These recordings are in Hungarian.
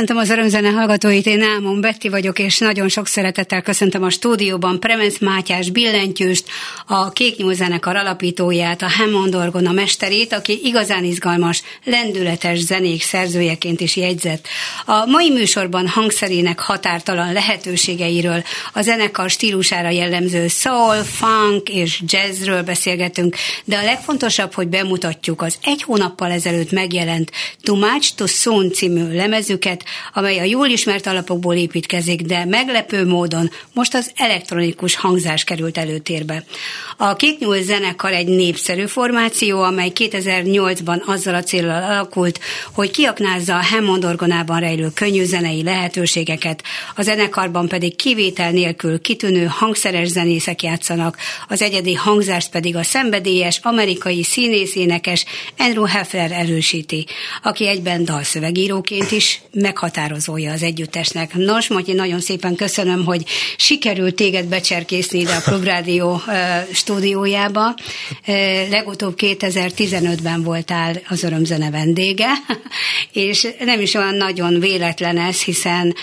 Köszöntöm az örömzene hallgatóit, én Ámon Betti vagyok, és nagyon sok szeretettel köszöntöm a stúdióban Premenc Mátyás billentyűst, a Kék zenekar alapítóját, a Hammond Orgon a mesterét, aki igazán izgalmas, lendületes zenék szerzőjeként is jegyzett. A mai műsorban hangszerének határtalan lehetőségeiről, a zenekar stílusára jellemző soul, funk és jazzről beszélgetünk, de a legfontosabb, hogy bemutatjuk az egy hónappal ezelőtt megjelent Too Much to Soon című lemezüket, amely a jól ismert alapokból építkezik, de meglepő módon most az elektronikus hangzás került előtérbe. A Kéknyúl zenekar egy népszerű formáció, amely 2008-ban azzal a célral alakult, hogy kiaknázza a Hammond orgonában rejlő könnyű zenei lehetőségeket, a zenekarban pedig kivétel nélkül kitűnő hangszeres zenészek játszanak, az egyedi hangzást pedig a szenvedélyes amerikai színészénekes Andrew Heffler erősíti, aki egyben dalszövegíróként is meghatározója az együttesnek. Nos, Matyi, nagyon szépen köszönöm, hogy sikerült téged becserkészni ide a Klubrádió stúdiójába. Legutóbb 2015-ben voltál az örömzene vendége, és nem is olyan nagyon véletlen ez, hiszen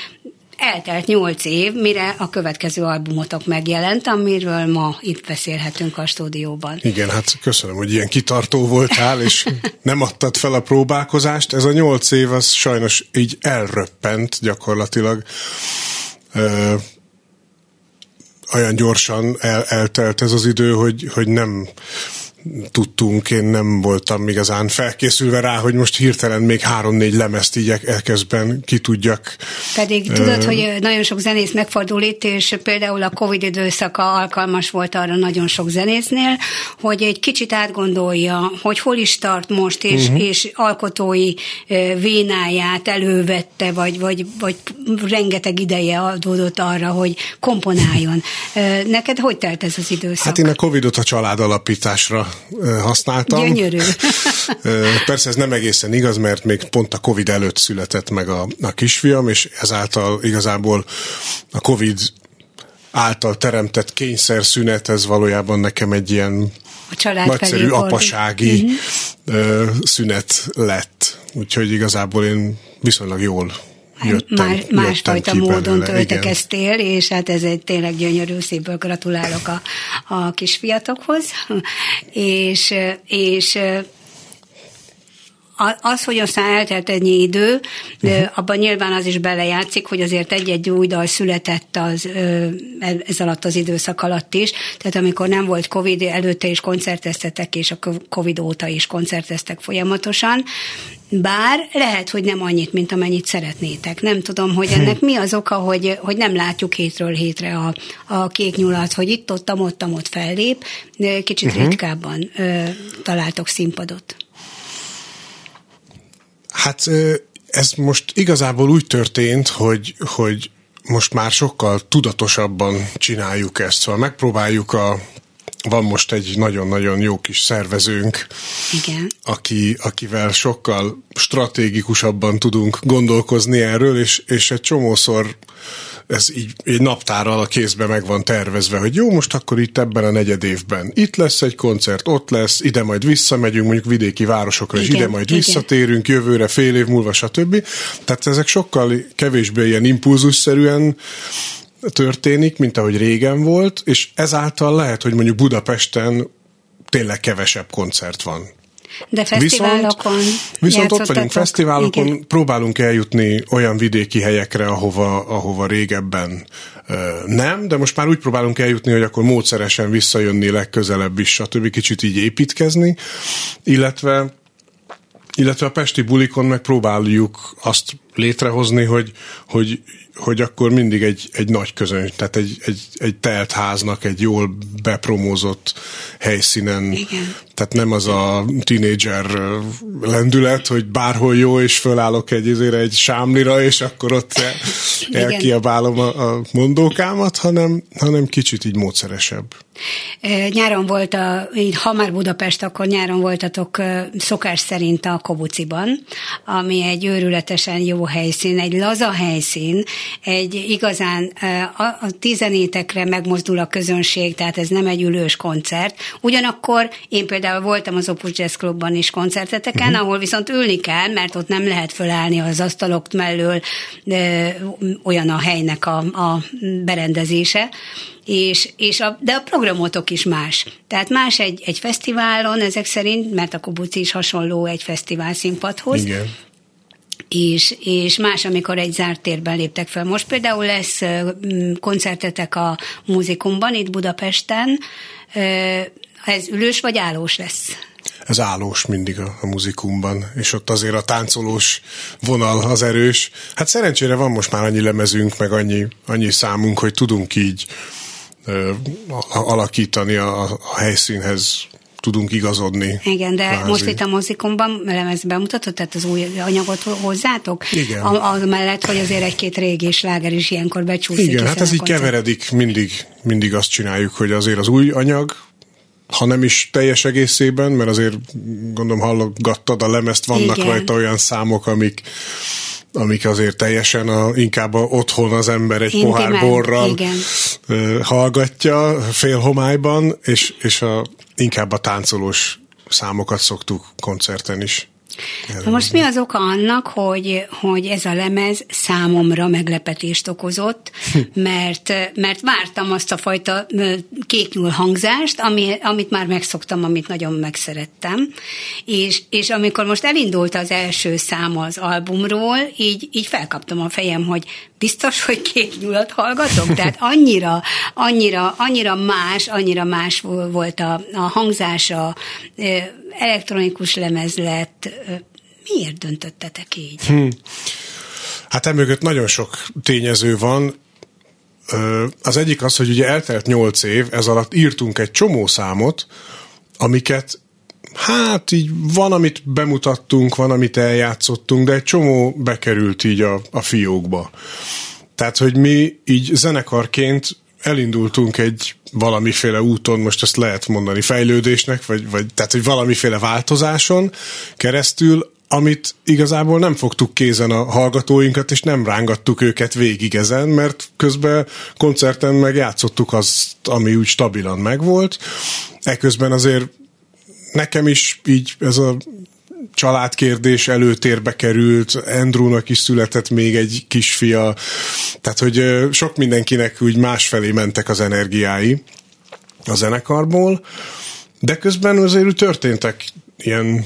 eltelt nyolc év, mire a következő albumotok megjelent, amiről ma itt beszélhetünk a stúdióban. Igen, hát köszönöm, hogy ilyen kitartó voltál, és nem adtad fel a próbálkozást. Ez a nyolc év, az sajnos így elröppent gyakorlatilag. Ö, olyan gyorsan el, eltelt ez az idő, hogy, hogy nem tudtunk, én nem voltam igazán felkészülve rá, hogy most hirtelen még három-négy lemezt így elkezdben ki tudjak. Pedig tudod, hogy nagyon sok zenész megfordul itt, és például a Covid időszaka alkalmas volt arra nagyon sok zenésznél, hogy egy kicsit átgondolja, hogy hol is tart most, és, uh-huh. és alkotói vénáját elővette, vagy, vagy, vagy rengeteg ideje adódott arra, hogy komponáljon. Neked hogy telt ez az időszak? Hát én a Covidot a család alapításra használtam. Gyönyörű. Persze ez nem egészen igaz, mert még pont a Covid előtt született meg a, a kisfiam, és ezáltal igazából a Covid által teremtett kényszerszünet, ez valójában nekem egy ilyen a család nagyszerű apasági uh-huh. szünet lett. Úgyhogy igazából én viszonylag jól jöttem, Más, másfajta módon töltekeztél, és hát ez egy tényleg gyönyörű, szépből gratulálok a, a kisfiatokhoz, és, és az, hogy aztán eltelt ennyi idő, uh-huh. abban nyilván az is belejátszik, hogy azért egy-egy új dal született az, ez alatt az időszak alatt is. Tehát amikor nem volt Covid, előtte is koncerteztetek, és a Covid óta is koncerteztek folyamatosan. Bár lehet, hogy nem annyit, mint amennyit szeretnétek. Nem tudom, hogy ennek mi az oka, hogy, hogy nem látjuk hétről hétre a, a kék nyulat, hogy itt, ott, ott, ott fellép, kicsit uh-huh. ritkábban ö, találtok színpadot. Hát ez most igazából úgy történt, hogy, hogy most már sokkal tudatosabban csináljuk ezt, szóval megpróbáljuk a van most egy nagyon-nagyon jó kis szervezőnk, Igen. Aki, akivel sokkal stratégikusabban tudunk gondolkozni erről, és, és egy csomószor ez így egy naptárral a kézbe meg van tervezve, hogy jó, most akkor itt ebben a negyed évben itt lesz egy koncert, ott lesz, ide majd visszamegyünk, mondjuk vidéki városokra, igen, és ide majd igen. visszatérünk jövőre, fél év múlva, stb. Tehát ezek sokkal kevésbé ilyen impulzusszerűen történik, mint ahogy régen volt, és ezáltal lehet, hogy mondjuk Budapesten tényleg kevesebb koncert van. De fesztiválokon Viszont, viszont ott vagyunk fesztiválokon, igen. próbálunk eljutni olyan vidéki helyekre, ahova, ahova régebben nem, de most már úgy próbálunk eljutni, hogy akkor módszeresen visszajönni legközelebb is, stb. kicsit így építkezni, illetve illetve a Pesti bulikon meg próbáljuk azt létrehozni, hogy, hogy hogy akkor mindig egy, egy nagy közönség, tehát egy, egy, egy telt háznak egy jól bepromózott helyszínen, Igen. tehát nem az a tínédzser lendület, hogy bárhol jó, és fölállok egy, ezért egy sámlira, és akkor ott elkiabálom a, a mondókámat, hanem, hanem kicsit így módszeresebb. Nyáron volt, a, ha már Budapest, akkor nyáron voltatok szokás szerint a Kobuciban, ami egy őrületesen jó helyszín, egy laza helyszín, egy igazán a, tizenétekre megmozdul a közönség, tehát ez nem egy ülős koncert. Ugyanakkor én például voltam az Opus Jazz Clubban is koncerteteken, uh-huh. ahol viszont ülni kell, mert ott nem lehet fölállni az asztalok mellől, de olyan a helynek a, a berendezése és, és a, de a programotok is más. Tehát más egy, egy fesztiválon ezek szerint, mert a Kubuci is hasonló egy fesztivál színpadhoz. Igen. És, és más, amikor egy zárt térben léptek fel. Most például lesz koncertetek a múzikumban, itt Budapesten. Ez ülős vagy állós lesz? ez állós mindig a, a muzikumban, és ott azért a táncolós vonal az erős. Hát szerencsére van most már annyi lemezünk, meg annyi, annyi számunk, hogy tudunk így ö, alakítani a, a helyszínhez tudunk igazodni. Igen, de kvázi. most itt a mozikumban lemez bemutatott, tehát az új anyagot hozzátok? Igen. A, mellett, hogy azért egy-két régi sláger is ilyenkor becsúszik. Igen, hát ez így keveredik, mindig, mindig azt csináljuk, hogy azért az új anyag, ha nem is teljes egészében, mert azért gondolom hallogattad a lemezt, vannak Igen. rajta olyan számok, amik amik azért teljesen a, inkább a, otthon az ember egy Intimán, pohár borral igen. hallgatja félhomályban, és, és a, inkább a táncolós számokat szoktuk koncerten is Na most mi az oka annak, hogy, hogy ez a lemez számomra meglepetést okozott, mert, mert vártam azt a fajta kéknyúl hangzást, ami, amit már megszoktam, amit nagyon megszerettem, és, és amikor most elindult az első szám az albumról, így, így felkaptam a fejem, hogy biztos, hogy kék nyulat hallgatok? Tehát annyira, annyira, annyira más, annyira más volt a, a hangzása, elektronikus lemez lett. Miért döntöttetek így? Hmm. Hát emögött nagyon sok tényező van. Az egyik az, hogy ugye eltelt nyolc év, ez alatt írtunk egy csomó számot, amiket hát így van, amit bemutattunk, van, amit eljátszottunk, de egy csomó bekerült így a, a fiókba. Tehát, hogy mi így zenekarként elindultunk egy valamiféle úton, most ezt lehet mondani fejlődésnek, vagy, vagy tehát, hogy valamiféle változáson keresztül, amit igazából nem fogtuk kézen a hallgatóinkat, és nem rángattuk őket végig ezen, mert közben koncerten meg játszottuk azt, ami úgy stabilan megvolt. Eközben azért nekem is így ez a családkérdés előtérbe került, Andrewnak is született még egy kisfia, tehát hogy sok mindenkinek úgy másfelé mentek az energiái a zenekarból, de közben azért történtek ilyen,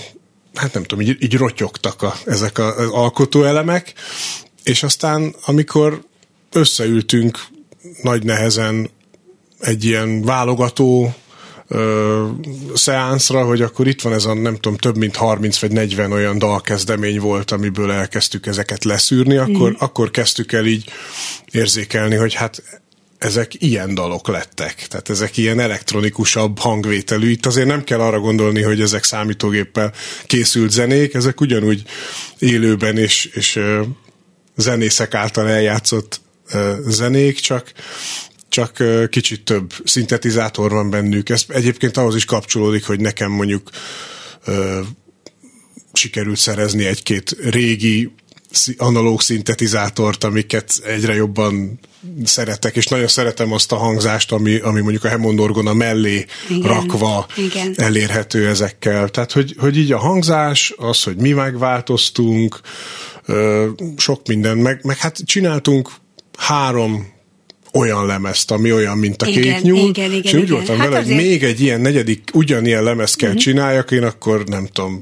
hát nem tudom, így, így rotyogtak a, ezek az alkotóelemek, és aztán amikor összeültünk nagy nehezen egy ilyen válogató ö, szeánszra, hogy akkor itt van ez a nem tudom, több mint 30 vagy 40 olyan dalkezdemény volt, amiből elkezdtük ezeket leszűrni, akkor, mm. akkor kezdtük el így érzékelni, hogy hát ezek ilyen dalok lettek. Tehát ezek ilyen elektronikusabb hangvételű. Itt azért nem kell arra gondolni, hogy ezek számítógéppel készült zenék, ezek ugyanúgy élőben és, és zenészek által eljátszott zenék, csak csak kicsit több szintetizátor van bennük. Ez egyébként ahhoz is kapcsolódik, hogy nekem mondjuk sikerült szerezni egy-két régi analóg szintetizátort, amiket egyre jobban szeretek, és nagyon szeretem azt a hangzást, ami, ami mondjuk a Hammond orgona mellé igen, rakva igen. elérhető ezekkel. Tehát, hogy, hogy így a hangzás, az, hogy mi megváltoztunk, sok minden, meg, meg hát csináltunk három olyan lemezt, ami olyan, mint a igen, kék nyúl, igen, igen, és úgy igen. voltam hát vele, azért... hogy még egy ilyen negyedik ugyanilyen lemezt kell uh-huh. csináljak, én akkor nem tudom,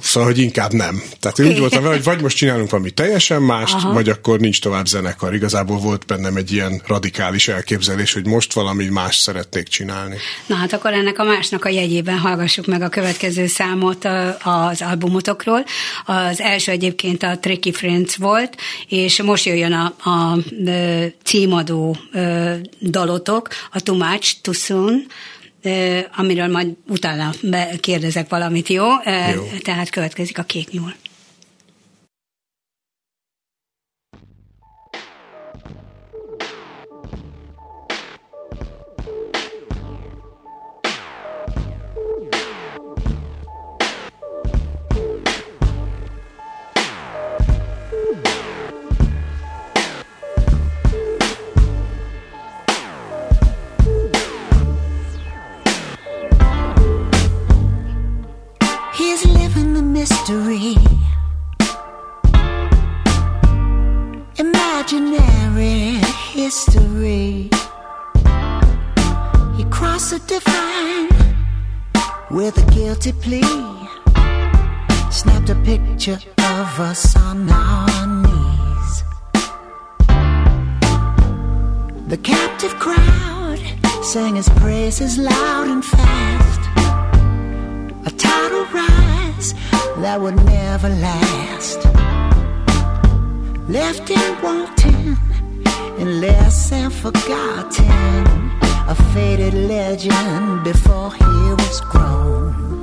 Szóval, hogy inkább nem. Tehát én úgy voltam vele, hogy vagy most csinálunk valami teljesen mást, Aha. vagy akkor nincs tovább zenekar. Igazából volt bennem egy ilyen radikális elképzelés, hogy most valami más szeretnék csinálni. Na hát akkor ennek a másnak a jegyében hallgassuk meg a következő számot az albumotokról. Az első egyébként a Tricky Friends volt, és most jöjjön a, a, a címadó dalotok, a Too Much, Too Soon, amiről majd utána kérdezek valamit, jó? jó. Tehát következik a kék nyúl. history. You cross a divine with a guilty plea. Snapped a picture of us on our knees. The captive crowd sang his praises loud and fast. A tidal rise that would never last. Left him wanting and less and forgotten, a faded legend before he was grown.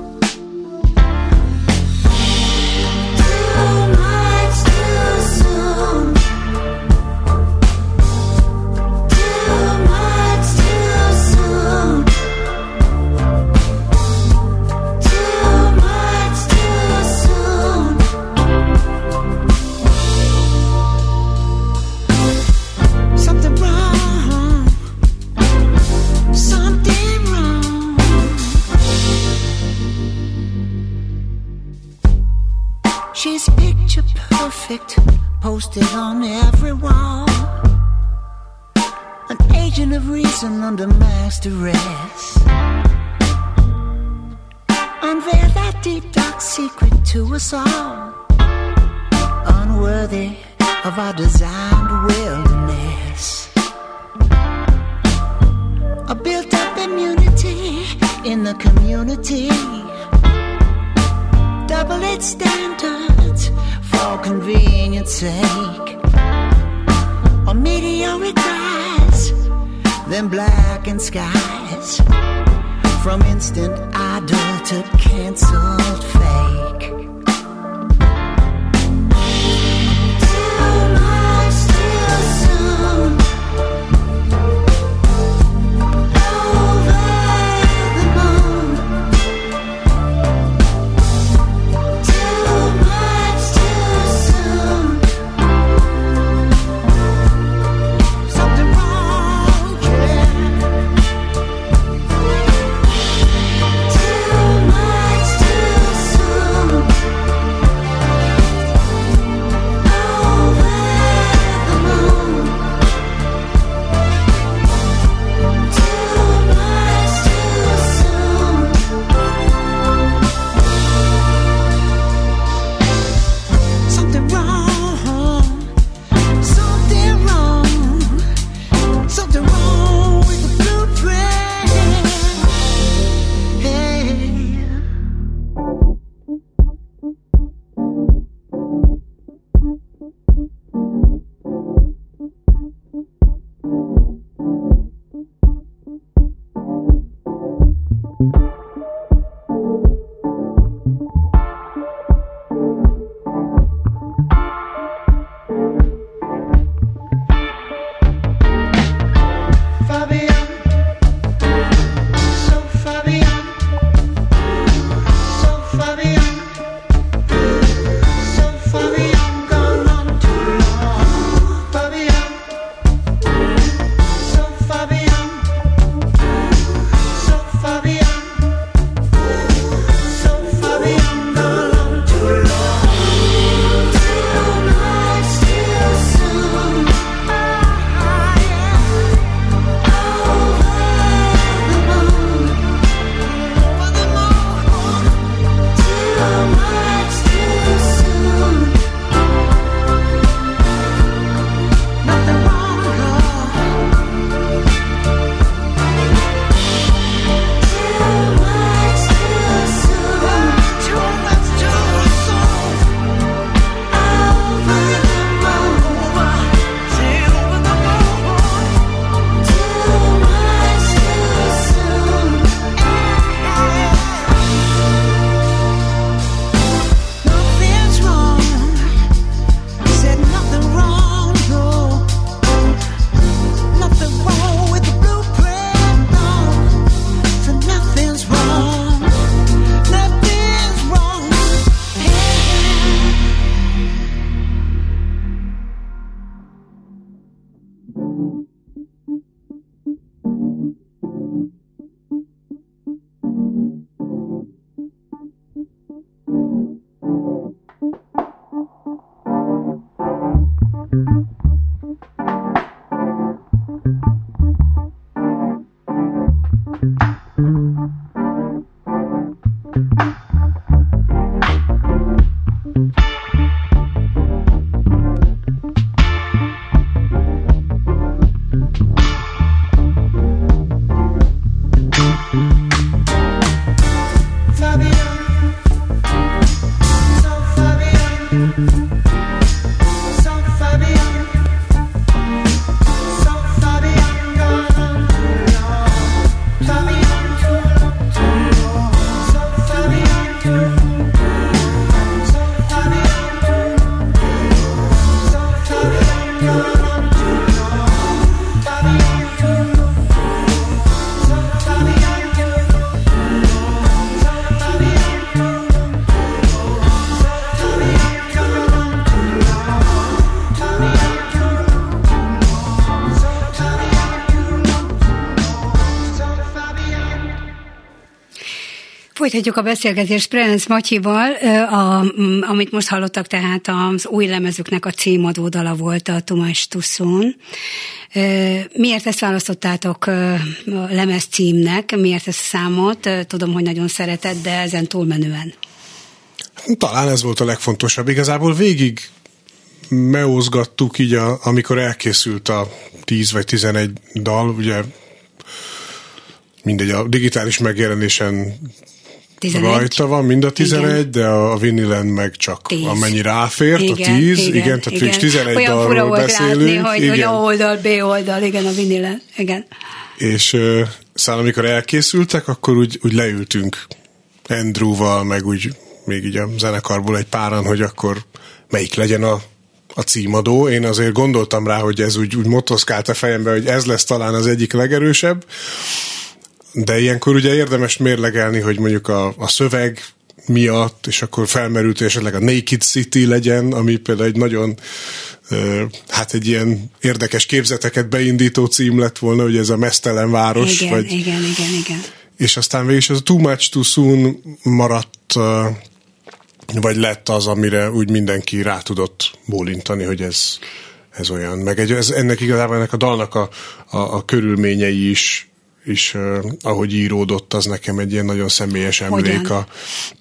Folytatjuk a beszélgetést Prenz Matyival, a, amit most hallottak, tehát az új lemezüknek a címadó dala volt a Tomás Tuszón. Miért ezt választottátok a lemez címnek? Miért ezt a számot? Tudom, hogy nagyon szereted, de ezen túlmenően. Talán ez volt a legfontosabb. Igazából végig meózgattuk így, a, amikor elkészült a 10 vagy 11 dal, ugye mindegy, a digitális megjelenésen 11. Rajta van mind a 11, igen. de a vinilen meg csak 10. amennyi ráfért, igen, a 10, igen, igen tehát igen. 11 Olyan dalról volt beszélünk. Látni, hogy, igen. hogy A oldal, B oldal, igen, a vinilen, igen. És uh, szóval amikor elkészültek, akkor úgy, úgy leültünk Andrewval, meg úgy még így a zenekarból egy páran, hogy akkor melyik legyen a, a címadó. Én azért gondoltam rá, hogy ez úgy, úgy motoszkált a fejembe, hogy ez lesz talán az egyik legerősebb de ilyenkor ugye érdemes mérlegelni, hogy mondjuk a, a szöveg miatt, és akkor felmerült, hogy esetleg a Naked City legyen, ami például egy nagyon hát egy ilyen érdekes képzeteket beindító cím lett volna, hogy ez a mesztelen város. Igen, vagy, igen, igen, igen. És aztán végül is ez a Too Much Too Soon maradt, vagy lett az, amire úgy mindenki rá tudott bólintani, hogy ez, ez olyan. Meg egy, ez, ennek igazából ennek a dalnak a, a, a körülményei is is ahogy íródott, az nekem egy ilyen nagyon személyes emlék a,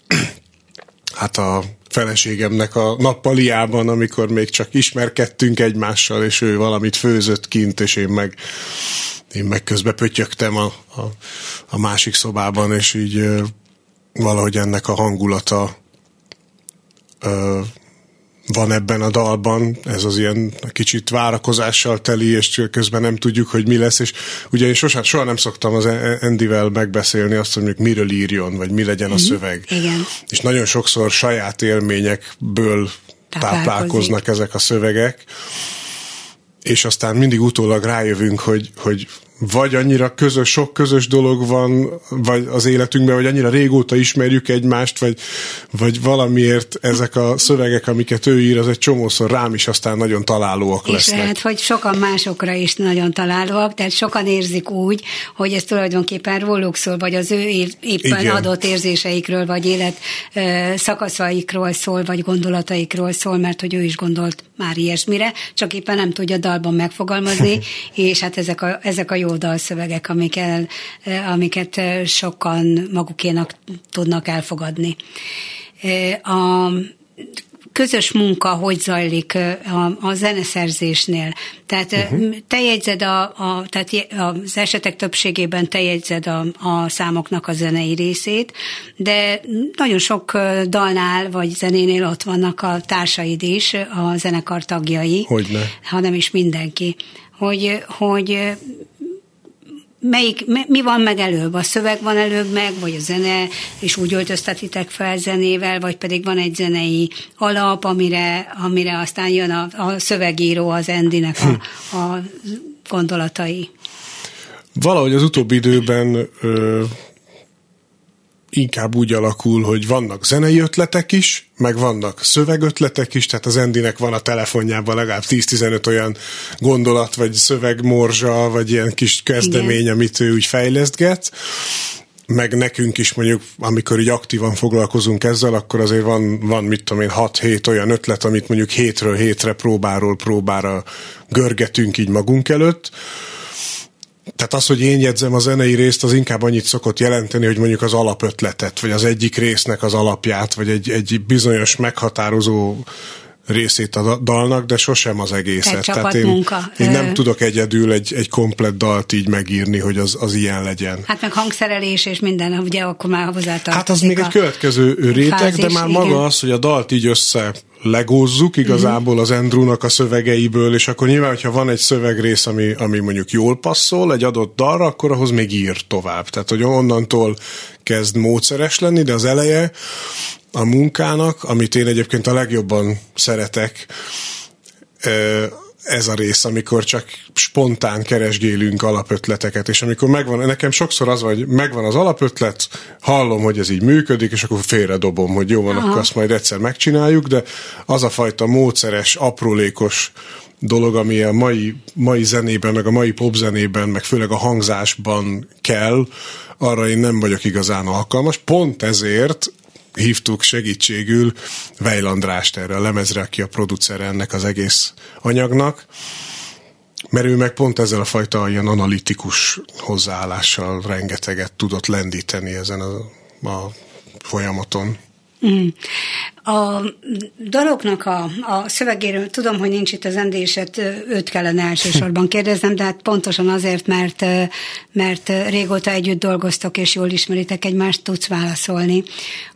hát a feleségemnek a nappaliában, amikor még csak ismerkedtünk egymással, és ő valamit főzött kint, és én meg én meg közben pötyögtem a, a, a másik szobában, és így valahogy ennek a hangulata van ebben a dalban, ez az ilyen kicsit várakozással teli, és közben nem tudjuk, hogy mi lesz, és ugye én sosem, soha nem szoktam az Endivel megbeszélni azt, hogy miről írjon, vagy mi legyen a mhm. szöveg. Igen. És nagyon sokszor saját élményekből táplálkoznak ezek a szövegek, és aztán mindig utólag rájövünk, hogy, hogy vagy annyira közös, sok közös dolog van vagy az életünkben, vagy annyira régóta ismerjük egymást, vagy, vagy valamiért ezek a szövegek, amiket ő ír, az egy csomószor rám is aztán nagyon találóak és lesznek. És lehet, hogy sokan másokra is nagyon találóak, tehát sokan érzik úgy, hogy ez tulajdonképpen róluk szól, vagy az ő éppen Igen. adott érzéseikről, vagy élet szakaszaikról szól, vagy gondolataikról szól, mert hogy ő is gondolt már ilyesmire, csak éppen nem tudja dalban megfogalmazni, és hát ezek a, ezek a jó dalszövegek, amiket, amiket sokan magukénak tudnak elfogadni. A közös munka hogy zajlik a, a zeneszerzésnél. Tehát uh-huh. te jegyzed a, a, tehát az esetek többségében te jegyzed a, a számoknak a zenei részét, de nagyon sok dalnál vagy zenénél ott vannak a társaid is, a zenekar tagjai. Hogyne. Ha nem is mindenki. Hogy, hogy melyik, mi van meg előbb? A szöveg van előbb meg, vagy a zene, és úgy öltöztetitek fel zenével, vagy pedig van egy zenei alap, amire, amire aztán jön a, a szövegíró, az Endinek a, a gondolatai? Valahogy az utóbbi időben ö, inkább úgy alakul, hogy vannak zenei ötletek is, meg vannak szövegötletek is, tehát az Endinek van a telefonjában legalább 10-15 olyan gondolat, vagy szövegmorzsa, vagy ilyen kis kezdemény, Igen. amit ő úgy fejlesztget, meg nekünk is mondjuk, amikor így aktívan foglalkozunk ezzel, akkor azért van, van mit tudom én, 6-7 olyan ötlet, amit mondjuk hétről hétre, próbáról próbára görgetünk így magunk előtt, tehát az, hogy én jegyzem a zenei részt, az inkább annyit szokott jelenteni, hogy mondjuk az alapötletet, vagy az egyik résznek az alapját, vagy egy, egy bizonyos meghatározó részét a dalnak, de sosem az egészet. Tehát, Tehát én, munka. én nem tudok egyedül egy, egy komplett dalt így megírni, hogy az, az ilyen legyen. Hát meg hangszerelés és minden, ugye akkor már hozzátartozik Hát az még egy következő réteg, fázis, de már igen. maga az, hogy a dalt így össze legózzuk igazából az Andrewnak a szövegeiből, és akkor nyilván, hogyha van egy szövegrész, ami, ami mondjuk jól passzol egy adott dalra, akkor ahhoz még ír tovább. Tehát, hogy onnantól kezd módszeres lenni, de az eleje a munkának, amit én egyébként a legjobban szeretek, ez a rész, amikor csak spontán keresgélünk alapötleteket, és amikor megvan, nekem sokszor az vagy, megvan az alapötlet, hallom, hogy ez így működik, és akkor félredobom, hogy jó van, Aha. akkor azt majd egyszer megcsináljuk, de az a fajta módszeres, aprólékos dolog, ami a mai, mai zenében, meg a mai popzenében, meg főleg a hangzásban kell, arra én nem vagyok igazán alkalmas. Pont ezért hívtuk segítségül Vejlandrást erre a lemezre, aki a producere ennek az egész anyagnak, mert ő meg pont ezzel a fajta ilyen analitikus hozzáállással rengeteget tudott lendíteni ezen a, a folyamaton. Mm. A daloknak a, a szövegéről, tudom, hogy nincs itt az endéset, őt kellene elsősorban kérdeznem, de hát pontosan azért, mert, mert régóta együtt dolgoztok, és jól ismeritek egymást, tudsz válaszolni.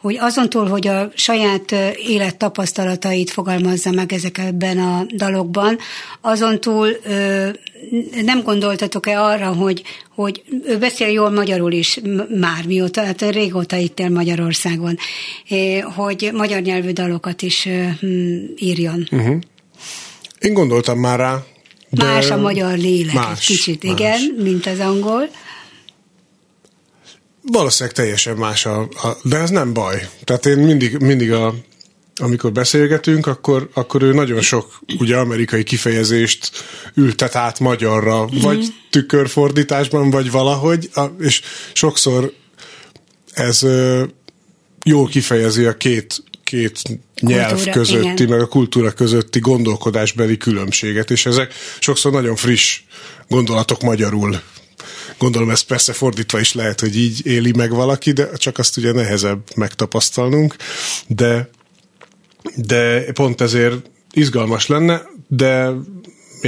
Hogy azon túl, hogy a saját élet tapasztalatait fogalmazza meg ezekben a dalokban, azon túl nem gondoltatok-e arra, hogy, hogy ő beszél jól magyarul is már mióta, hát régóta itt él Magyarországon, hogy magyar nyelvű dalokat is hm, írjon. Uh-huh. Én gondoltam már rá. De más a magyar lélek más, egy kicsit, más. igen, mint az angol. Valószínűleg teljesen más, a, a, de ez nem baj. Tehát én mindig, mindig a, amikor beszélgetünk, akkor, akkor ő nagyon sok ugye amerikai kifejezést ültet át magyarra, mm-hmm. vagy tükörfordításban, vagy valahogy, és sokszor ez jól kifejezi a két két nyelv kultúra, közötti, igen. meg a kultúra közötti gondolkodásbeli különbséget, és ezek sokszor nagyon friss gondolatok magyarul. Gondolom ez persze fordítva is lehet, hogy így éli meg valaki, de csak azt ugye nehezebb megtapasztalnunk, de, de pont ezért izgalmas lenne, de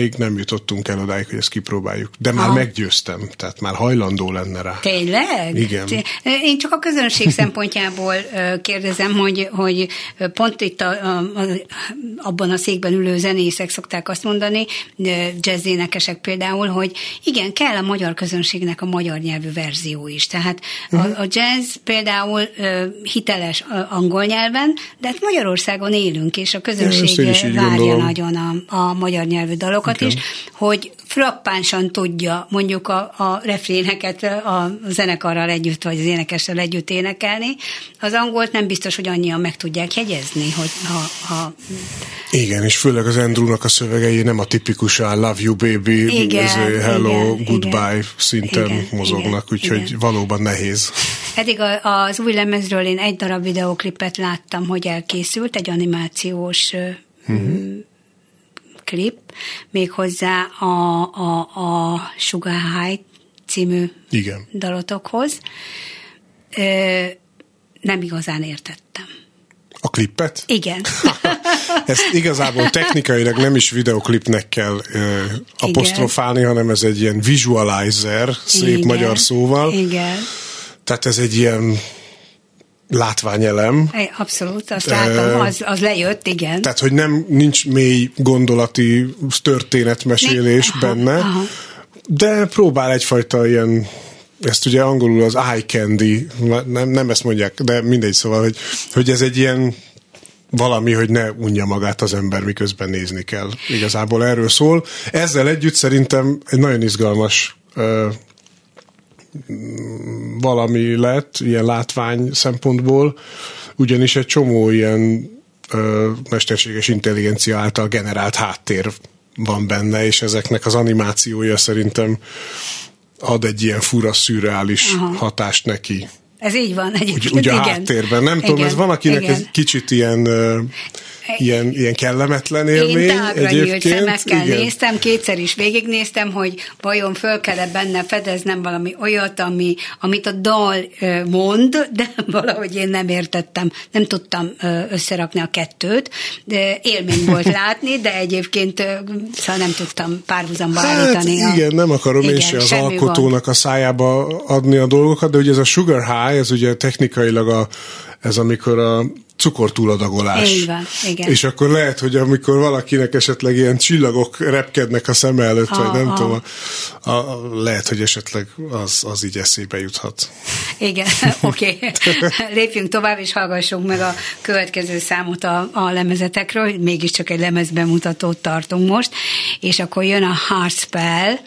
még nem jutottunk el odáig, hogy ezt kipróbáljuk. De már ha. meggyőztem, tehát már hajlandó lenne rá. Tényleg? Igen. Én csak a közönség szempontjából kérdezem, hogy, hogy pont itt a, a, a, abban a székben ülő zenészek szokták azt mondani, jazzénekesek például, hogy igen, kell a magyar közönségnek a magyar nyelvű verzió is. Tehát uh-huh. a, mhm. a jazz például hiteles angol nyelven, de hát Magyarországon élünk, és a közönség várja nagyon a, a magyar nyelvű dalokat Igen. is, hogy frappánsan tudja mondjuk a, a refréneket a zenekarral együtt, vagy az énekessel együtt énekelni. Az angolt nem biztos, hogy annyian meg tudják jegyezni, hogy ha... ha... Igen, és főleg az Andrewnak a szövegei nem a tipikus I love you baby, igen, ez hello, igen, goodbye igen, szinten igen, mozognak, igen, úgyhogy igen. valóban nehéz. Eddig az új lemezről én egy darab videoklipet láttam, hogy elkészült, egy animációs uh-huh klip, méghozzá a, a, a Sugar High című Igen. dalotokhoz. Ö, nem igazán értettem. A klippet? Igen. Ezt igazából technikailag nem is videoklipnek kell ö, apostrofálni, Igen. hanem ez egy ilyen visualizer, szép Igen. magyar szóval. Igen. Tehát ez egy ilyen látványelem. Abszolút, azt látom, az, az lejött, igen. Tehát, hogy nem nincs mély gondolati történetmesélés ne, benne, aha, aha. de próbál egyfajta ilyen ezt ugye angolul az eye candy, nem, nem ezt mondják, de mindegy, szóval, hogy, hogy ez egy ilyen valami, hogy ne unja magát az ember, miközben nézni kell. Igazából erről szól. Ezzel együtt szerintem egy nagyon izgalmas valami lett, ilyen látvány szempontból, ugyanis egy csomó ilyen ö, mesterséges intelligencia által generált háttér van benne, és ezeknek az animációja szerintem ad egy ilyen fura, szürreális Aha. hatást neki. Ez így van egyébként, Úgy, igen. a háttérben. Nem igen, tudom, ez van, akinek igen. egy kicsit ilyen ilyen, ilyen kellemetlen élmény. Én tágra nyílt szemekkel Igen. néztem, kétszer is végignéztem, hogy vajon föl kell benne fedeznem valami olyat, ami, amit a dal mond, de valahogy én nem értettem, nem tudtam összerakni a kettőt. De élmény volt látni, de egyébként szóval nem tudtam párhuzamba hát, állítani. A... Igen, nem akarom igen, én se az alkotónak gond. a szájába adni a dolgokat, de ugye ez a sugar high, ez ugye technikailag a, ez amikor a cukortúladagolás. van, igen. És akkor lehet, hogy amikor valakinek esetleg ilyen csillagok repkednek a szem előtt, ha, vagy nem ha. tudom, a, a, lehet, hogy esetleg az, az így eszébe juthat. Igen, oké. Okay. Lépjünk tovább, és hallgassunk meg a következő számot a, a lemezetekről. Mégiscsak egy lemezbemutatót tartunk most, és akkor jön a Heartspell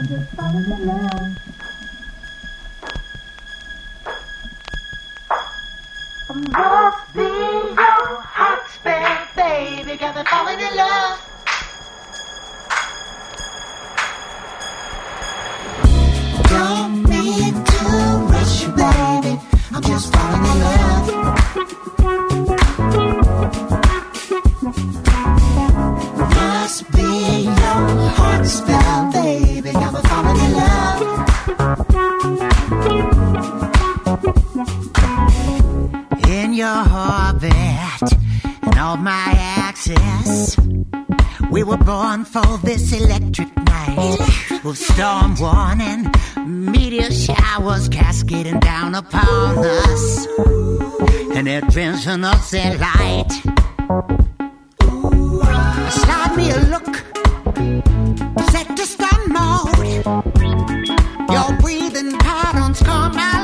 eh, a kéknyúltól. Must be your hot spell, baby, got me falling in love. Don't mean to rush you, baby. I'm just falling in love. Must be your heart spell, baby. Me falling in love. In your orbit and all my access. We were born for this electric night with storm warning, meteor showers cascading down upon us, and it drenching us in light. Slide me a look, set to stun mode. Your breathing patterns come out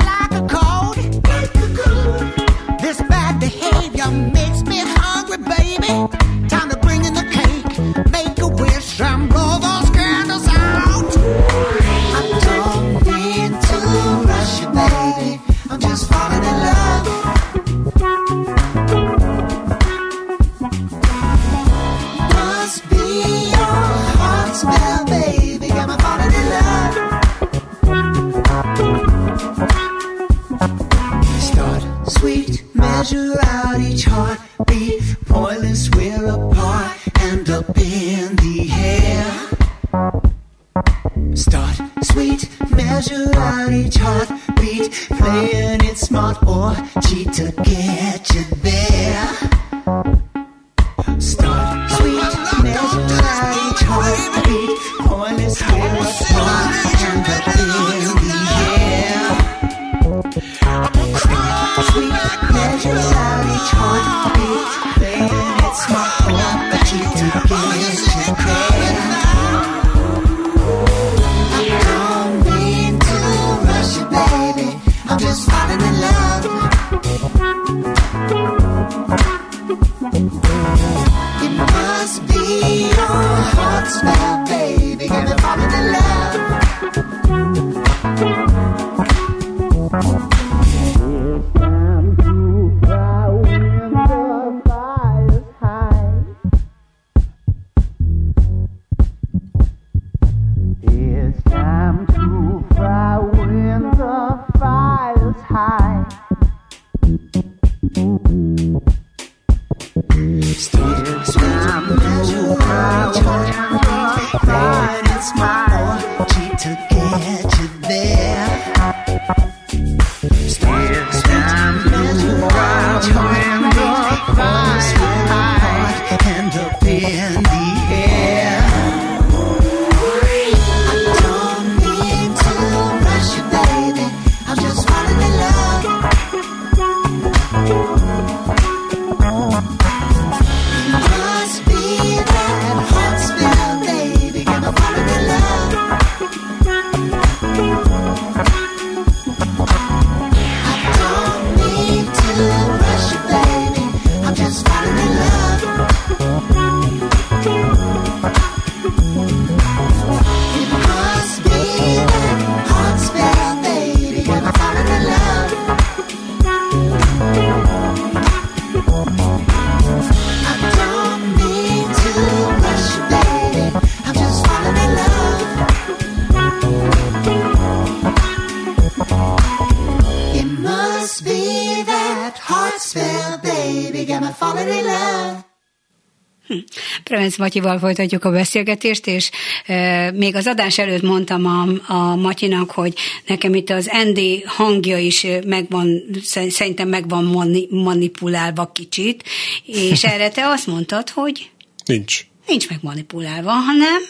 Prevenc Matyival folytatjuk a beszélgetést, és e, még az adás előtt mondtam a, a Matyinak, hogy nekem itt az ND hangja is megvan, szerintem megvan mani, manipulálva kicsit, és erre te azt mondtad, hogy Nincs. nincs meg manipulálva, hanem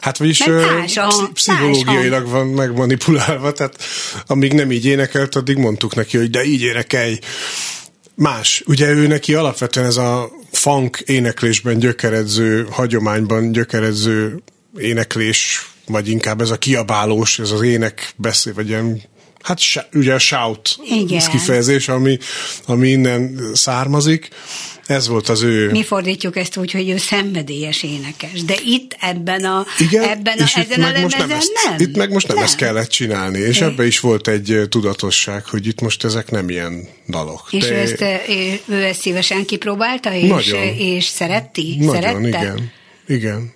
Hát vagyis Meg ö, más a- pszi- pszichológiailag van megmanipulálva, tehát amíg nem így énekelt, addig mondtuk neki, hogy de így énekelj. Más. Ugye ő neki alapvetően ez a funk éneklésben gyökeredző, hagyományban gyökeredző éneklés, vagy inkább ez a kiabálós, ez az ének beszél, vagy ilyen hát ugye a shout Igen. kifejezés, ami, ami innen származik. Ez volt az ő... Mi fordítjuk ezt úgy, hogy ő szenvedélyes énekes, de itt ebben a, Igen, ebben a, és itt ezen a meg most nem, ezt, nem. Itt meg most nem, ezt kellett csinálni, és É. ebbe is volt egy tudatosság, hogy itt most ezek nem ilyen dalok. És De ő ezt, ő ezt szívesen kipróbálta, és, Nagyon. és szereti? Nagyon, Szerette? igen. Igen.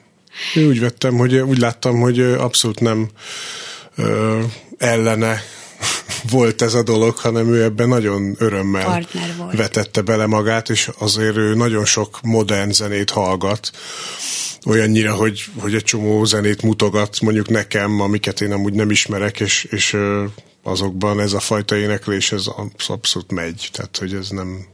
Én úgy vettem, hogy úgy láttam, hogy abszolút nem ö, ellene volt ez a dolog, hanem ő ebben nagyon örömmel vetette bele magát, és azért ő nagyon sok modern zenét hallgat, olyannyira, hogy, hogy egy csomó zenét mutogat mondjuk nekem, amiket én amúgy nem ismerek, és, és azokban ez a fajta éneklés, ez absz- abszolút megy, tehát hogy ez nem,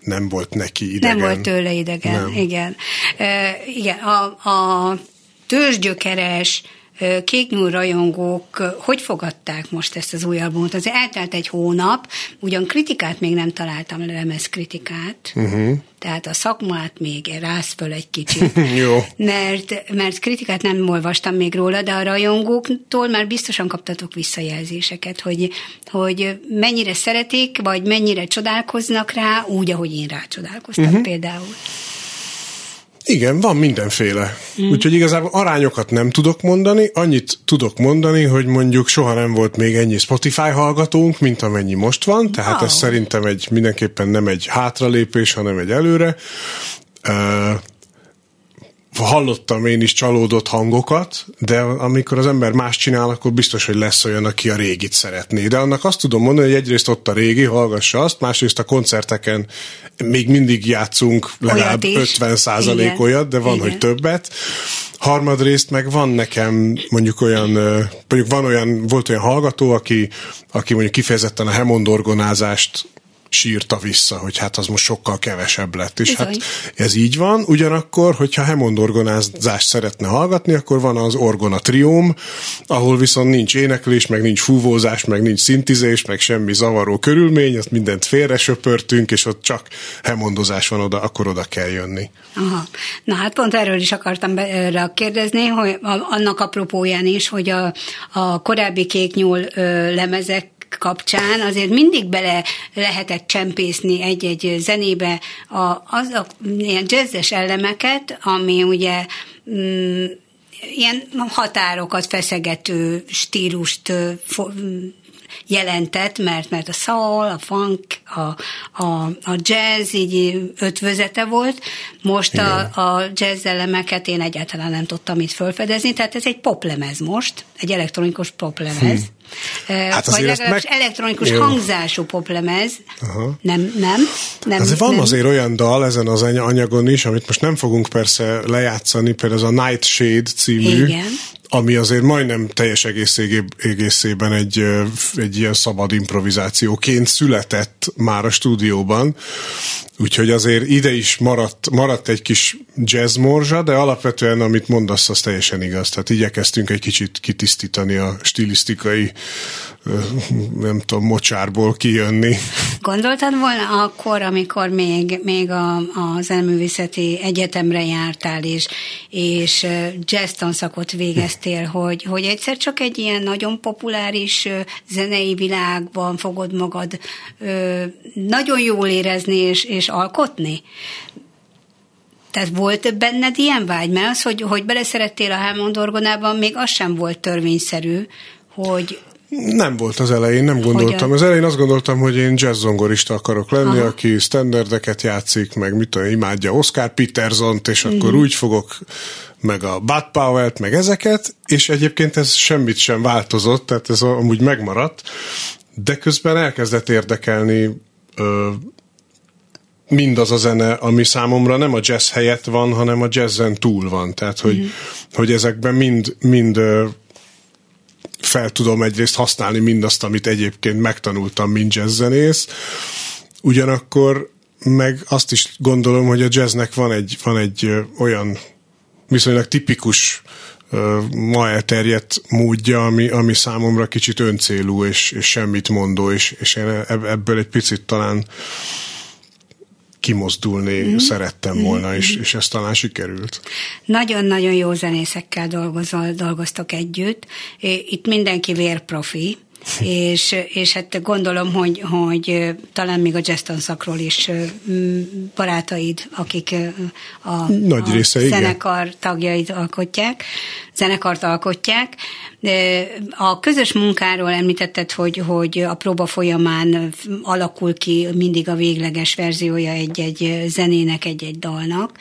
nem volt neki idegen. Nem volt tőle idegen, Nem. igen. E, igen, a, a törzsgyökeres ö, kéknyúl rajongók hogy fogadták most ezt az új albumot? Azért eltelt egy hónap, ugyan kritikát még nem találtam, lemezkritikát, uh-huh. tehát a szakmát még rász föl egy kicsit. Jó. Mert, mert kritikát nem olvastam még róla, de a rajongóktól már biztosan kaptatok visszajelzéseket, hogy, hogy mennyire szeretik, vagy mennyire csodálkoznak rá, úgy, ahogy én rácsodálkoztam uh-huh. például. Igen, van mindenféle. Mm. Úgyhogy igazából arányokat nem tudok mondani, annyit tudok mondani, hogy mondjuk soha nem volt még ennyi Spotify hallgatónk, mint amennyi most van, tehát Wow. ez szerintem egy mindenképpen nem egy hátralépés, hanem egy előre. Uh, hallottam én is csalódott hangokat, de amikor az ember más csinál, akkor biztos, hogy lesz olyan, aki a régit szeretné. De annak azt tudom mondani, hogy egyrészt ott a régi, hallgassa azt, másrészt a koncerteken még mindig játszunk legalább Olyat is. 50 százalék olyat, de van, Igen. hogy többet. Harmadrészt meg van nekem mondjuk olyan, mondjuk van olyan, volt olyan hallgató, aki, aki mondjuk kifejezetten a Hammond orgonázást sírta vissza, hogy hát az most sokkal kevesebb lett. És Bizony. hát ez így van, ugyanakkor, hogyha Hammond orgonázást szeretne hallgatni, akkor van az Orgona Trióm, ahol viszont nincs éneklés, meg nincs fúvózás, meg nincs szintizés, meg semmi zavaró körülmény, azt mindent félre söpörtünk, és ott csak Hammondozás van oda, akkor oda kell jönni. Aha. Na hát pont erről is akartam be, kérdezni, hogy annak apropóján is, hogy a, a korábbi kéknyúl ö, lemezek kapcsán azért mindig bele lehetett csempészni egy-egy zenébe a, az a ilyen jazzes elemeket, ami ugye mm, ilyen határokat feszegető stílust jelentett, mert, mert a soul, a funk, a, a, a jazz így ötvözete volt. Most a, a jazz elemeket én egyáltalán nem tudtam itt felfedezni, tehát ez egy poplemez most, egy elektronikus poplemez. Hm. Hát Vagy legalábbis meg- elektronikus Jó. hangzású poplemez. Aha. Nem, nem. nem Azért van nem. azért olyan dal ezen az any- anyagon is, amit most nem fogunk persze lejátszani, például ez a Nightshade című, Igen. Ami azért majdnem teljes egészében egy, egy ilyen szabad improvizációként született már a stúdióban, úgyhogy azért ide is maradt, maradt egy kis jazz morzsa, de alapvetően amit mondasz, az teljesen igaz. Tehát igyekeztünk egy kicsit kitisztítani a stilisztikai nem tudom, mocsárból kijönni. Gondoltad volna akkor, amikor még, még a, a Zeneművészeti Egyetemre jártál, és, és jazz tanszakot végeztél, hogy, hogy egyszer csak egy ilyen nagyon populáris zenei világban fogod magad nagyon jól érezni és, és alkotni? Tehát volt benned ilyen vágy? Mert az, hogy, hogy beleszerettél a Hammond orgonában, még az sem volt törvényszerű, hogy Nem volt az elején, nem gondoltam. Hogyan? Az elején azt gondoltam, hogy én jazz zongorista akarok lenni, Aha. aki standardeket játszik, meg mit tudom, imádja Oscar Petersont, és akkor úgy fogok meg a Bud Powell-t, meg ezeket, és egyébként ez semmit sem változott, tehát ez amúgy megmaradt, de közben elkezdett érdekelni ö, mindaz a zene, ami számomra nem a jazz helyett van, hanem a jazzen túl van. Tehát, hogy, mm. hogy ezekben mind, mind fel tudom egyrészt használni mindazt, amit egyébként megtanultam, mint jazzzenész. Ugyanakkor meg azt is gondolom, hogy a jazznek van egy, van egy olyan viszonylag tipikus ma elterjedt módja, ami, ami számomra kicsit öncélú és, és semmit mondó, és, és én eb- ebből egy picit talán kimozdulni mm. szerettem volna, és, és ez talán sikerült. Nagyon-nagyon jó zenészekkel dolgozol, dolgoztok együtt. Itt mindenki vérprofi, és, és hát gondolom, hogy, hogy talán még a jazz szakról is barátaid, akik a, Nagy a része, igen. zenekar tagjait alkotják, zenekart alkotják. A közös munkáról említetted, hogy, hogy a próba folyamán alakul ki mindig a végleges verziója egy-egy zenének, egy-egy dalnak.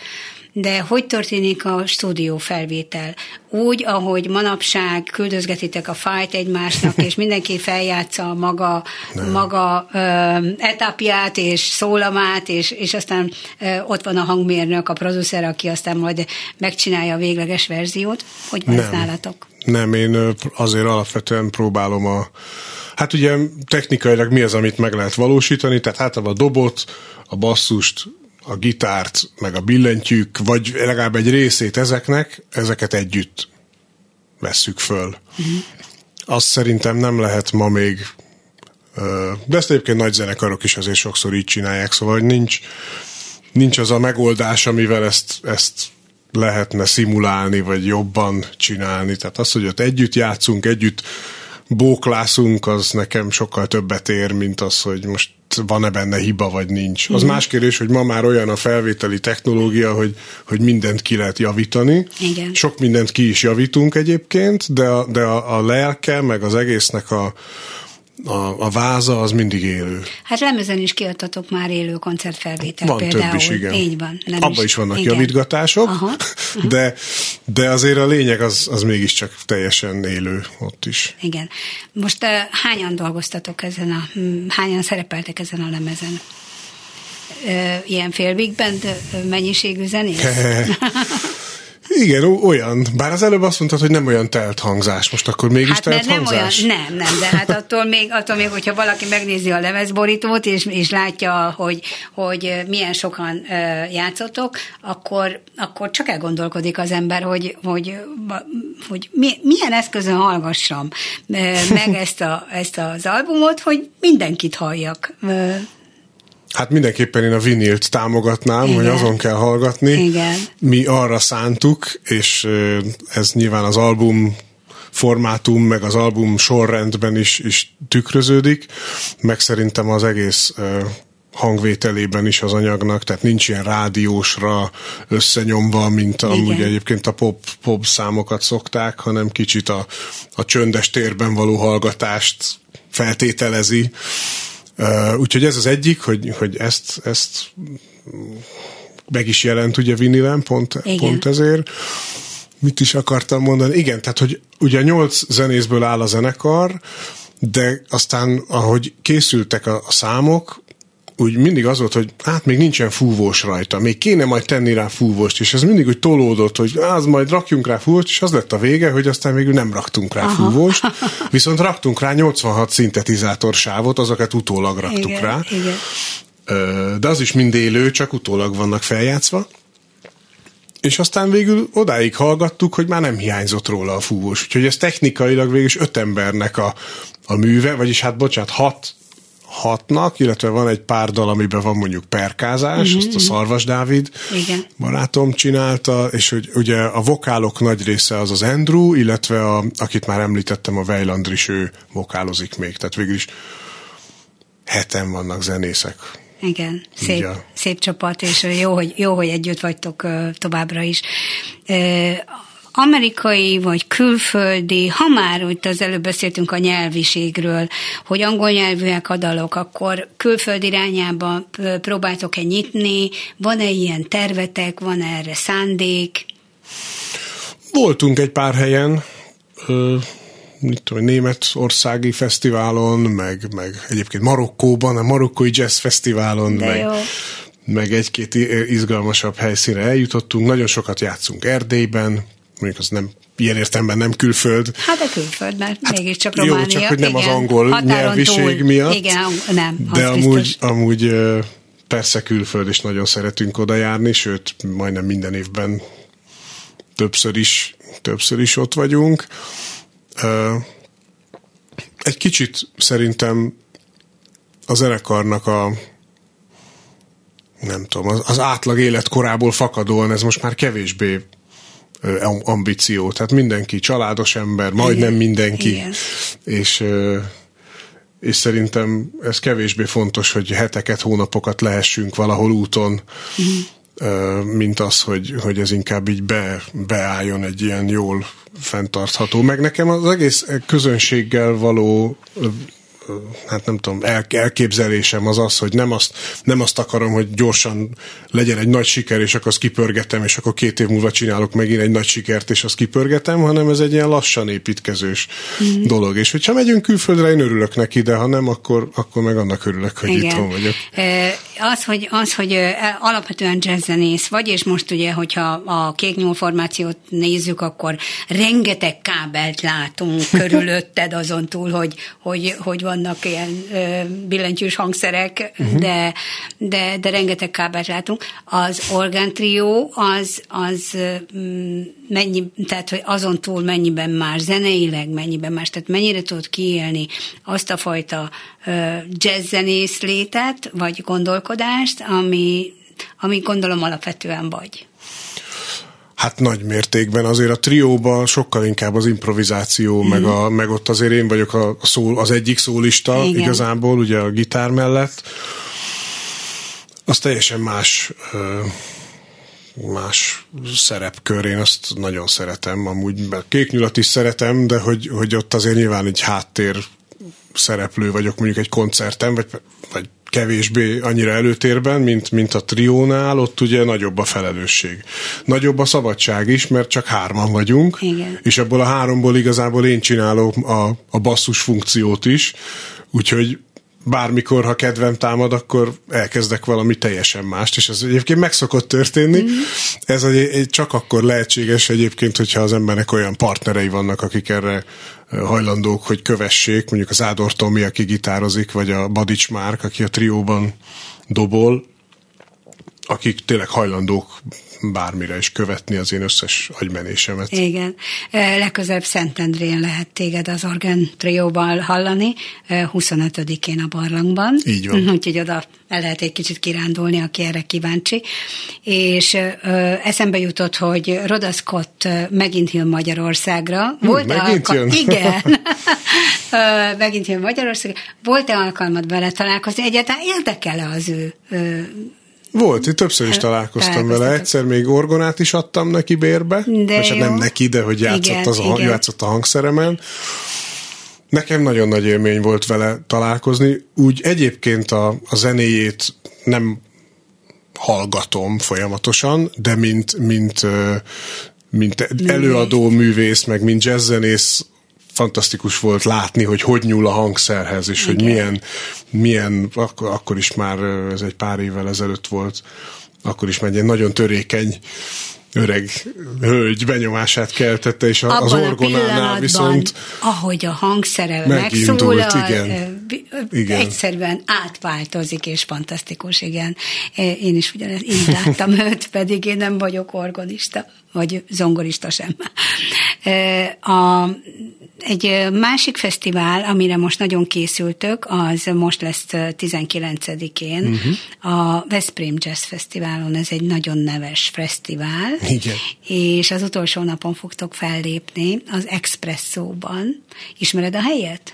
De hogy történik a stúdió felvétel? Úgy, ahogy manapság küldözgetitek a fájt egymásnak, és mindenki feljátsza a maga, maga ö, etapját és szólamát, és, és aztán ö, ott van a hangmérnök, a producer, aki aztán majd megcsinálja a végleges verziót. Hogy van ez Nem. nálatok? Nem, én azért alapvetően próbálom a... Hát ugye technikailag mi az, amit meg lehet valósítani, tehát általában a dobot, a basszust, a gitárt, meg a billentyűk, vagy legalább egy részét ezeknek, ezeket együtt vesszük föl. Uh-huh. Azt szerintem nem lehet ma még, de ezt egyébként nagy zenekarok is azért sokszor így csinálják, szóval hogy nincs, nincs az a megoldás, amivel ezt, ezt lehetne szimulálni, vagy jobban csinálni. Tehát az, hogy ott együtt játszunk, együtt bóklászunk, az nekem sokkal többet ér, mint az, hogy most van-e benne hiba, vagy nincs. Az más kérdés, hogy ma már olyan a felvételi technológia, hogy, hogy mindent ki lehet javítani. Igen. Sok mindent ki is javítunk egyébként, de, a, de a, a lelke, meg az egésznek a, a, a váza az mindig élő. Hát lemezen is kiadtatok már élő koncertfelvétel Van például. több is, igen. Így van. Nem Abba is vannak igen. javítgatások, Aha. de, de azért a lényeg az, az mégiscsak teljesen élő ott is. Igen. Most uh, hányan dolgoztatok ezen a, hányan szerepeltek ezen a lemezen? Uh, ilyen fél big band ö, mennyiségű zenész? Igen, olyan. Bár az előbb azt mondtad, hogy nem olyan telt hangzás. Most akkor mégis Hát telt nem olyan, hangzás? nem, nem, de hát attól még, attól még hogyha valaki megnézi a lemezborítót, és, és látja, hogy, hogy milyen sokan játszotok, akkor, akkor csak elgondolkodik az ember, hogy, hogy, hogy mi, milyen eszközön hallgassam meg ezt, a, ezt az albumot, hogy mindenkit halljak. Hát mindenképpen én a vinilt támogatnám, Igen. hogy azon kell hallgatni. Igen. Mi arra szántuk, és ez nyilván az album formátum, meg az album sorrendben is, is tükröződik, meg szerintem az egész hangvételében is az anyagnak, tehát nincs ilyen rádiósra összenyomva, mint amúgy Igen. egyébként a pop, pop számokat szokták, hanem kicsit a, a csöndes térben való hallgatást feltételezi. Úgyhogy ez az egyik, hogy, hogy ezt, ezt meg is jelent ugye vinilen, pont, Igen. pont ezért. Mit is akartam mondani? Igen, tehát, hogy ugye nyolc zenészből áll a zenekar, de aztán, ahogy készültek a, a számok, úgy mindig az volt, hogy hát még nincsen fúvós rajta, még kéne majd tenni rá fúvóst, és ez mindig úgy tolódott, hogy az majd rakjunk rá fúvóst, és az lett a vége, hogy aztán végül nem raktunk rá Aha. fúvóst, viszont raktunk rá 86 szintetizátor sávot, azokat utólag raktuk igen, rá. igen. De az is mind élő, csak utólag vannak feljátszva. És aztán végül odáig hallgattuk, hogy már nem hiányzott róla a fúvós. Úgyhogy ez technikailag végül is öt embernek a, a műve, vagyis hát bocsánat, hat hatnak, illetve van egy pár dal, amiben van mondjuk perkázás, azt a Szarvas Dávid Igen. barátom csinálta, és hogy ugye a vokálok nagy része az az Andrew, illetve a, akit már említettem, a Weiland is ő vokálozik még, tehát végül is heten vannak zenészek. Igen, szép, szép csapat, és jó hogy, jó, hogy együtt vagytok továbbra is. Amerikai vagy külföldi, ha már úgy az előbb beszéltünk a nyelviségről, hogy angol nyelvűek a dalok, akkor külföld irányába próbáltok-e nyitni, van-e ilyen tervetek, van erre szándék? Voltunk egy pár helyen, ö, mit tudom, németországi fesztiválon, meg, meg egyébként Marokkóban, a marokkói jazz fesztiválon, De meg, jó. meg egy-két izgalmasabb helyszínre eljutottunk. Nagyon sokat játszunk Erdélyben, mondjuk az nem ilyen értelemben nem külföld. Hát a külföld, mert hát, mégiscsak jó, Románia. csak hogy nem az igen, angol határon nyelviség túl. miatt. Igen, nem, De az amúgy, biztos. amúgy persze külföld is nagyon szeretünk oda járni, sőt, majdnem minden évben többször is, többször is ott vagyunk. Egy kicsit szerintem a zenekarnak a nem tudom, az, az átlag életkorából fakadóan ez most már kevésbé ambíció. Tehát mindenki családos ember, majdnem Igen, mindenki. igen. És és szerintem ez kevésbé fontos, hogy heteket, hónapokat lehessünk valahol úton, uh-huh. mint az, hogy, hogy ez inkább így be, beálljon egy ilyen jól fenntartható. Meg nekem az egész közönséggel való hát nem tudom, el, elképzelésem az az, hogy nem azt, nem azt akarom, hogy gyorsan legyen egy nagy siker, és akkor azt kipörgetem, és akkor két év múlva csinálok megint egy nagy sikert, és azt kipörgetem, hanem ez egy ilyen lassan építkezős mm. dolog. És hogyha megyünk külföldre, én örülök neki, de ha nem, akkor, akkor meg annak örülök, hogy Igen. itthon vagyok. Az, hogy, az, hogy alapvetően jazzzenész vagy, és most ugye, hogyha a kék formációt nézzük, akkor rengeteg kábelt látunk körülötted azon túl, hogy, hogy, hogy van vannak ilyen ö, billentyűs hangszerek, uh-huh. de, de, de rengeteg kábelt látunk. Az orgántrió az, az mm, mennyi, tehát hogy azon túl mennyiben más zeneileg, mennyiben más, tehát mennyire tudod kiélni azt a fajta ö, jazzzenész létet, vagy gondolkodást, ami, ami gondolom alapvetően vagy. Hát nagy mértékben. Azért a trióban sokkal inkább az improvizáció, mm. meg, a, meg ott azért én vagyok a, a szól, az egyik szólista Igen. igazából, ugye a gitár mellett. Az teljesen más más szerepkör, én azt nagyon szeretem, amúgy kéknyulat is szeretem, de hogy, hogy ott azért nyilván egy háttér szereplő vagyok mondjuk egy koncerten, vagy, vagy kevésbé annyira előtérben, mint, mint a triónál, ott ugye nagyobb a felelősség. Nagyobb a szabadság is, mert csak hárman vagyunk, Igen. és ebből a háromból igazából én csinálom a, a basszus funkciót is, úgyhogy bármikor, ha kedvem támad, akkor elkezdek valami teljesen mást, és ez egyébként meg szokott történni. Mm. Ez egy, egy, csak akkor lehetséges egyébként, hogyha az embernek olyan partnerei vannak, akik erre hajlandók, hogy kövessék, mondjuk az Ádor Tomi, aki gitározik, vagy a Badics Márk, aki a trióban dobol, akik tényleg hajlandók bármire is követni az én összes agymenésemet. Igen. Legközelebb Szentendrén lehet téged az Organ Trióval hallani, 25-én a barlangban. Így van. Úgyhogy oda el lehet egy kicsit kirándulni, aki erre kíváncsi. És ö, eszembe jutott, hogy Roda Scott megint jön Magyarországra. Hm, Volt megint alka- jön? Igen. megint jön Magyarországra. Volt-e alkalmat vele találkozni? Egyáltalán érdekel-e az ő volt, én többször is találkoztam vele. Egyszer még orgonát is adtam neki bérbe. De hát nem neki, de hogy játszott, igen, az a, igen. játszott a hangszeremen. Nekem nagyon nagy élmény volt vele találkozni. Úgy egyébként a, a zenéjét nem hallgatom folyamatosan, de mint, mint, mint előadó művész, meg mint jazzzenész fantasztikus volt látni, hogy hogy nyúl a hangszerhez, és Igen. hogy milyen, milyen akkor, akkor is már ez egy pár évvel ezelőtt volt, akkor is már egy nagyon törékeny öreg hölgy benyomását keltette, és Abban az orgonánál viszont ahogy a hangszere megszólal, igen. Igen. egyszerűen átváltozik, és fantasztikus, igen. Én is ugyanezt így láttam őt, pedig én nem vagyok orgonista, vagy zongorista sem. A, egy másik fesztivál, amire most nagyon készültök, az most lesz 19-én uh-huh. Mhm. a Veszprém Jazz Fesztiválon. Ez egy nagyon neves fesztivál. Igen. És az utolsó napon fogtok fellépni az Expresszóban. Ismered a helyet?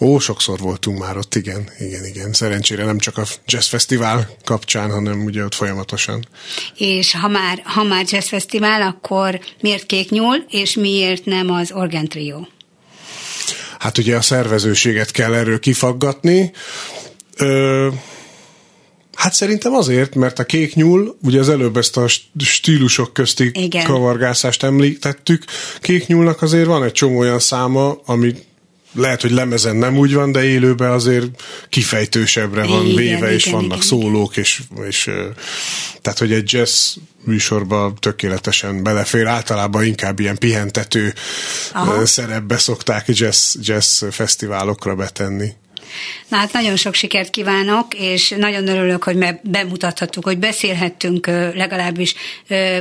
Ó, sokszor voltunk már ott, igen, igen, igen. Szerencsére nem csak a Jazz Fesztivál kapcsán, hanem ugye ott folyamatosan. És ha már, ha már Jazz Fesztivál, akkor miért Kék Nyúl, és miért nem az Organ Trio? Hát ugye a szervezőséget kell erről kifaggatni. Ö, Hát szerintem azért, mert a kék nyúl, ugye az előbb ezt a stílusok közti Igen. kavargászást említettük, kék nyúlnak azért van egy csomó olyan száma, ami lehet, hogy lemezen nem úgy van, de élőben azért kifejtősebbre van igen, véve, igen, és igen, vannak igen, szólók, és, és tehát, hogy egy jazz műsorba tökéletesen belefér, általában inkább ilyen pihentető Aha. szerepbe szokták jazz, jazz fesztiválokra betenni. Na hát nagyon sok sikert kívánok, és nagyon örülök, hogy bemutathattuk, hogy beszélhettünk legalábbis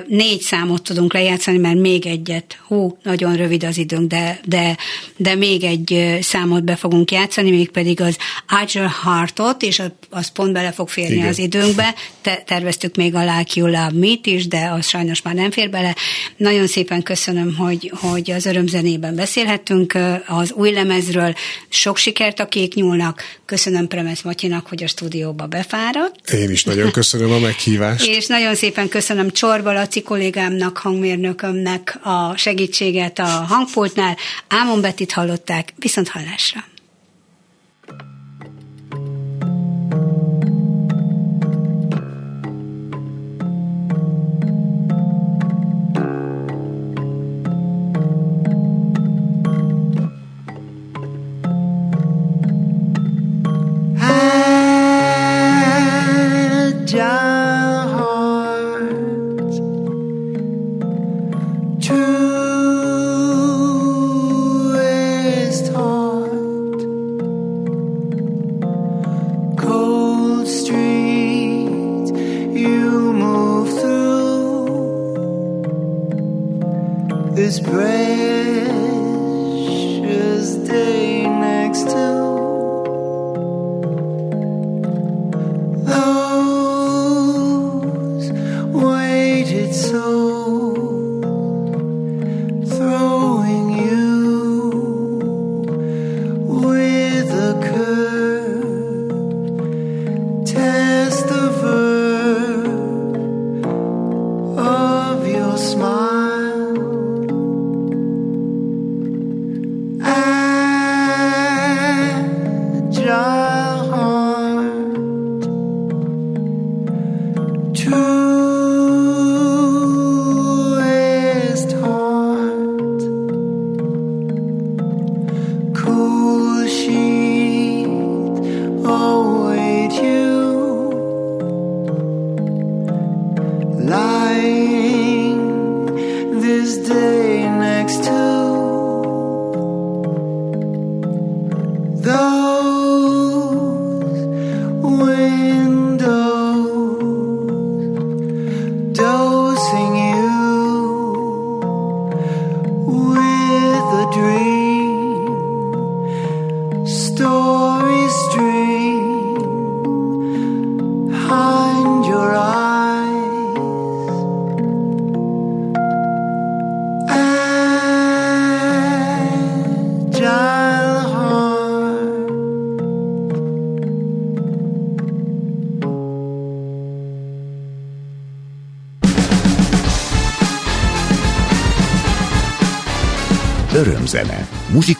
négy számot tudunk lejátszani, mert még egyet, hú, nagyon rövid az időnk, de, de, de még egy számot be fogunk játszani, mégpedig az Agile Heartot, és az pont bele fog férni Igen. az időnkbe. Te, terveztük még a Like You Love Me-t is, de az sajnos már nem fér bele. Nagyon szépen köszönöm, hogy, hogy az örömzenében beszélhettünk az új lemezről. Sok sikert a Kék Nyúl beszámolnak. Köszönöm Premes Matyinak, hogy a stúdióba befáradt. Én is nagyon köszönöm a meghívást. És nagyon szépen köszönöm Csorba Laci kollégámnak, hangmérnökömnek a segítséget a hangpultnál. Ámon Betit hallották, viszont hallásra.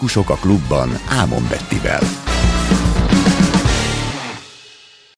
Muzsikusok a klubban Ámon Bettivel.